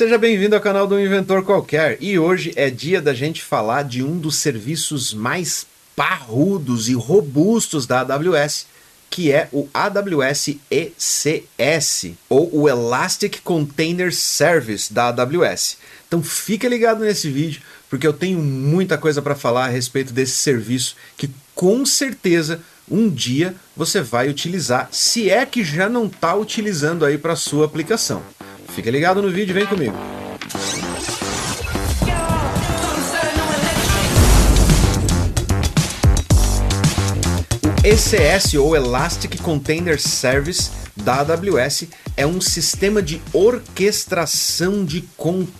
Seja bem-vindo ao canal do Inventor Qualquer e hoje é dia da gente falar de um dos serviços mais parrudos e robustos da AWS, que é o AWS ECS, ou o Elastic Container Service da AWS. Então fica ligado nesse vídeo, porque eu tenho muita coisa para falar a respeito desse serviço que com certeza um dia você vai utilizar, se é que já não está utilizando aí para sua aplicação. Fica ligado no vídeo, vem comigo. O ECS ou Elastic Container Service da AWS é um sistema de orquestração de containers.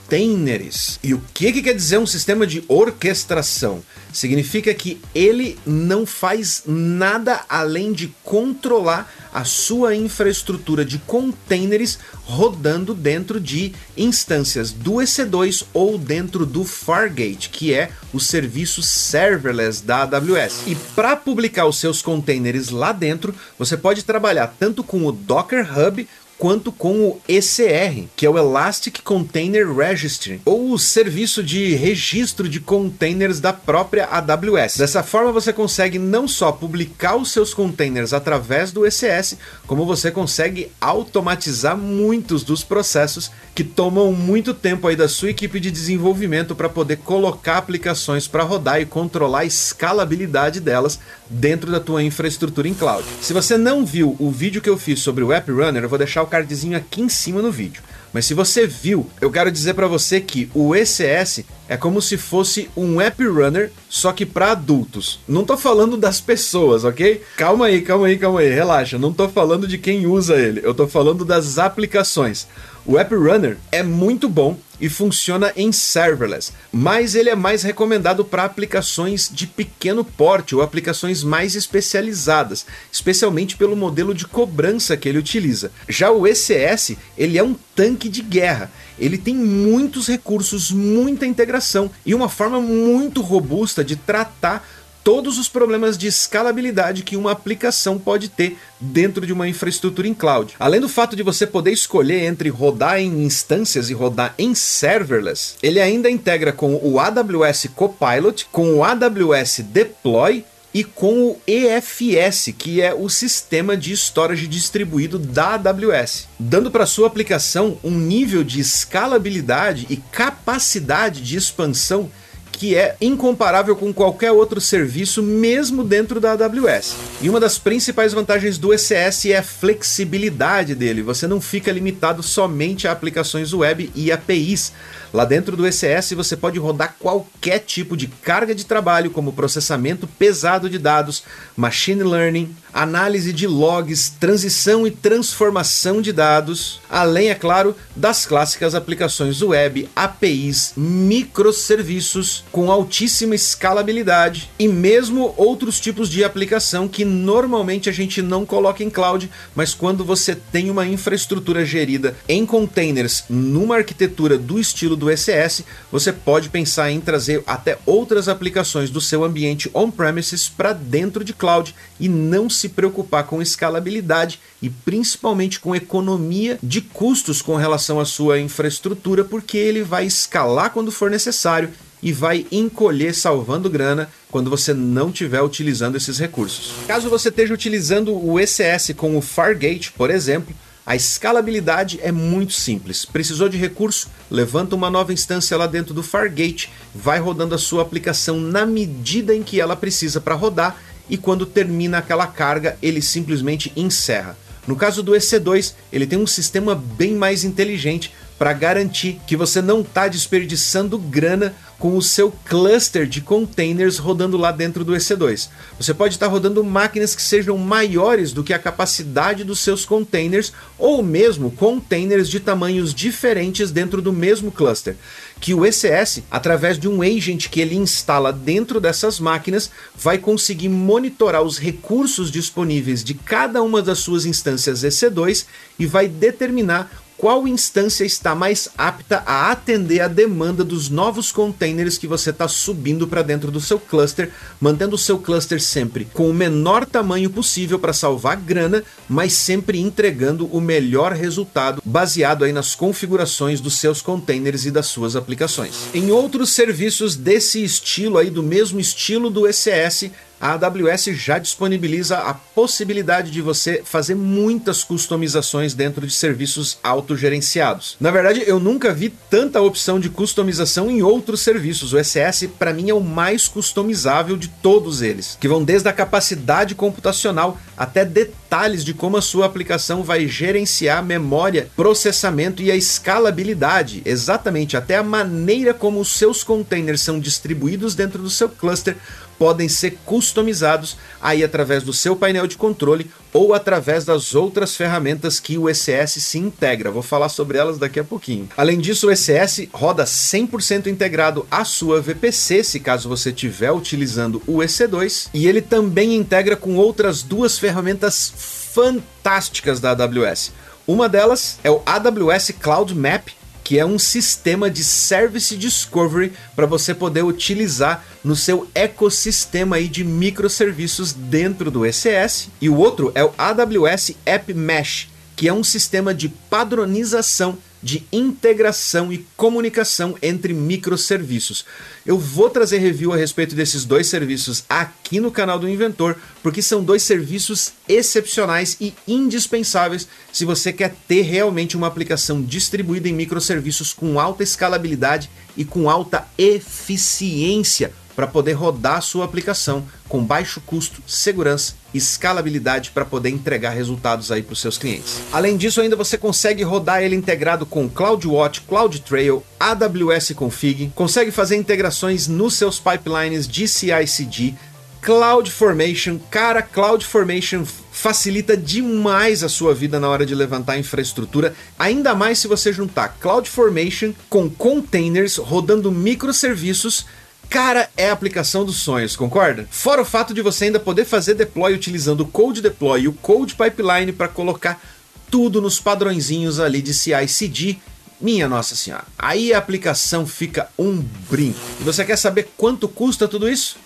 E o que, que quer dizer um sistema de orquestração? Significa que ele não faz nada além de controlar a sua infraestrutura de containers rodando dentro de instâncias do EC2 ou dentro do Fargate, que é o serviço serverless da AWS. E para publicar os seus containers lá dentro, você pode trabalhar tanto com o Docker Hub quanto com o ECR, que é o Elastic Container Registry, ou o serviço de registro de containers da própria AWS. Dessa forma, você consegue não só publicar os seus containers através do ECS, como você consegue automatizar muitos dos processos que tomam muito tempo aí da sua equipe de desenvolvimento para poder colocar aplicações para rodar e controlar a escalabilidade delas dentro da tua infraestrutura em cloud. Se você não viu o vídeo que eu fiz sobre o App Runner, eu vou deixar o cardzinho aqui em cima no vídeo. Mas se você viu, eu quero dizer para você que o ECS é como se fosse um app runner, só que para adultos. Não tô falando das pessoas, ok? Calma aí, calma aí, calma aí, relaxa. Não tô falando de quem usa ele, eu tô falando das aplicações. O App Runner é muito bom e funciona em serverless, mas ele é mais recomendado para aplicações de pequeno porte ou aplicações mais especializadas, especialmente pelo modelo de cobrança que ele utiliza. Já o ECS, ele é um tanque de guerra. Ele tem muitos recursos, muita integração e uma forma muito robusta de tratar todos os problemas de escalabilidade que uma aplicação pode ter dentro de uma infraestrutura em cloud. Além do fato de você poder escolher entre rodar em instâncias e rodar em serverless, ele ainda integra com o AWS Copilot, com o AWS Deploy e com o EFS, que é o sistema de storage distribuído da AWS, dando para sua aplicação um nível de escalabilidade e capacidade de expansão que é incomparável com qualquer outro serviço, mesmo dentro da AWS. E uma das principais vantagens do ECS é a flexibilidade dele. Você não fica limitado somente a aplicações web e APIs. Lá dentro do ECS você pode rodar qualquer tipo de carga de trabalho, como processamento pesado de dados, machine learning, análise de logs, transição e transformação de dados, além, é claro, das clássicas aplicações web, APIs, microserviços com altíssima escalabilidade e mesmo outros tipos de aplicação que normalmente a gente não coloca em cloud, mas quando você tem uma infraestrutura gerida em containers numa arquitetura do estilo do ECS, você pode pensar em trazer até outras aplicações do seu ambiente on-premises para dentro de cloud e não se preocupar com escalabilidade e principalmente com economia de custos com relação à sua infraestrutura, porque ele vai escalar quando for necessário e vai encolher salvando grana quando você não estiver utilizando esses recursos. Caso você esteja utilizando o ECS com o Fargate, por exemplo, a escalabilidade é muito simples. Precisou de recurso? Levanta uma nova instância lá dentro do Fargate, vai rodando a sua aplicação na medida em que ela precisa para rodar e quando termina aquela carga, ele simplesmente encerra. No caso do EC2, ele tem um sistema bem mais inteligente para garantir que você não está desperdiçando grana com o seu cluster de containers rodando lá dentro do EC2. Você pode estar rodando máquinas que sejam maiores do que a capacidade dos seus containers ou mesmo containers de tamanhos diferentes dentro do mesmo cluster. Que o ECS, através de um agent que ele instala dentro dessas máquinas, vai conseguir monitorar os recursos disponíveis de cada uma das suas instâncias EC2 e vai determinar qual instância está mais apta a atender a demanda dos novos containers que você está subindo para dentro do seu cluster, mantendo o seu cluster sempre com o menor tamanho possível para salvar grana, mas sempre entregando o melhor resultado baseado aí nas configurações dos seus containers e das suas aplicações. Em outros serviços desse estilo aí, do mesmo estilo do ECS, a AWS já disponibiliza a possibilidade de você fazer muitas customizações dentro de serviços autogerenciados. Na verdade, eu nunca vi tanta opção de customização em outros serviços. O ECS, para mim, é o mais customizável de todos eles, que vão desde a capacidade computacional até detalhes de como a sua aplicação vai gerenciar memória, processamento e a escalabilidade, exatamente até a maneira como os seus containers são distribuídos dentro do seu cluster podem ser customizados aí através do seu painel de controle ou através das outras ferramentas que o ECS se integra. Vou falar sobre elas daqui a pouquinho. Além disso, o ECS roda 100% integrado à sua VPC, se caso você estiver utilizando o EC2, e ele também integra com outras duas ferramentas fantásticas da AWS. Uma delas é o AWS Cloud Map, que é um sistema de service discovery para você poder utilizar no seu ecossistema aí de microserviços dentro do ECS. E o outro é o AWS App Mesh, que é um sistema de padronização de integração e comunicação entre microserviços. Eu vou trazer review a respeito desses dois serviços aqui no canal do Inventor, porque são dois serviços excepcionais e indispensáveis se você quer ter realmente uma aplicação distribuída em microserviços com alta escalabilidade e com alta eficiência para poder rodar a sua aplicação com baixo custo, segurança e escalabilidade para poder entregar resultados aí para os seus clientes. Além disso, ainda você consegue rodar ele integrado com CloudWatch, CloudTrail, AWS Config, consegue fazer integrações nos seus pipelines de CI/CD, CloudFormation, cara, CloudFormation facilita demais a sua vida na hora de levantar infraestrutura, ainda mais se você juntar CloudFormation com containers rodando microserviços Cara, é a aplicação dos sonhos, concorda? Fora o fato de você ainda poder fazer deploy utilizando o Code Deploy e o Code Pipeline para colocar tudo nos padrõezinhos ali de CI/CD. Minha nossa senhora, aí a aplicação fica um brinco. E você quer saber quanto custa tudo isso?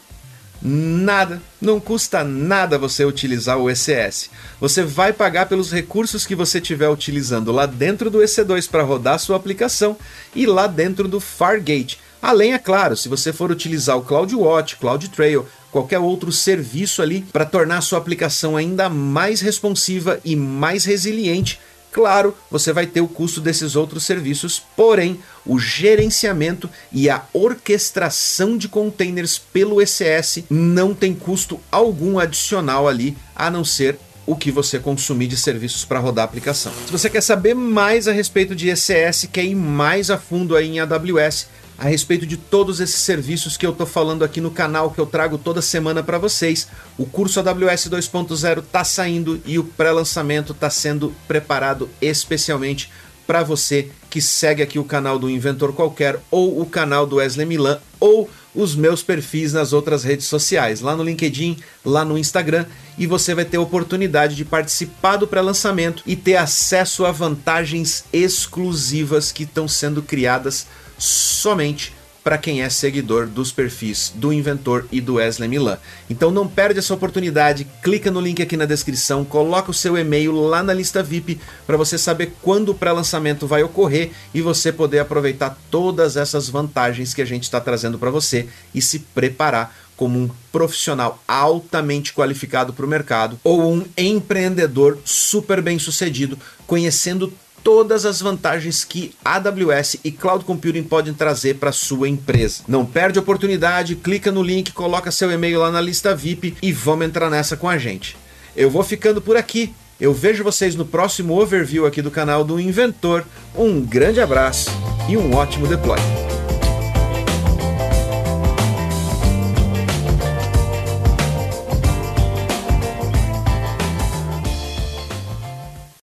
Nada, não custa nada você utilizar o ECS. Você vai pagar pelos recursos que você estiver utilizando lá dentro do EC2 para rodar sua aplicação e lá dentro do Fargate Além, é claro, se você for utilizar o CloudWatch, CloudTrail, qualquer outro serviço ali para tornar a sua aplicação ainda mais responsiva e mais resiliente, Claro, você vai ter o custo desses outros serviços, porém, o gerenciamento e a orquestração de containers pelo ECS não tem custo algum adicional ali, a não ser o que você consumir de serviços para rodar a aplicação. Se você quer saber mais a respeito de ECS, quer ir mais a fundo aí em AWS, a respeito de todos esses serviços que eu estou falando aqui no canal, que eu trago toda semana para vocês. O curso AWS 2.0 está saindo e o pré-lançamento está sendo preparado especialmente para você que segue aqui o canal do Inventor Qualquer ou o canal do Wesley Milan ou os meus perfis nas outras redes sociais, lá no LinkedIn, lá no Instagram, e você vai ter a oportunidade de participar do pré-lançamento e ter acesso a vantagens exclusivas que estão sendo criadas somente para quem é seguidor dos perfis do Inventor e do Wesley Milan. Então não perde essa oportunidade, clica no link aqui na descrição, coloca o seu e-mail lá na lista VIP para você saber quando o pré-lançamento vai ocorrer e você poder aproveitar todas essas vantagens que a gente está trazendo para você e se preparar como um profissional altamente qualificado para o mercado ou um empreendedor super bem sucedido, conhecendo todas as vantagens que AWS e Cloud Computing podem trazer para sua empresa. Não perde a oportunidade, clica no link, coloca seu e-mail lá na lista VIP e vamos entrar nessa com a gente. Eu vou ficando por aqui. Eu vejo vocês no próximo overview aqui do canal do Inventor. Um grande abraço e um ótimo deploy.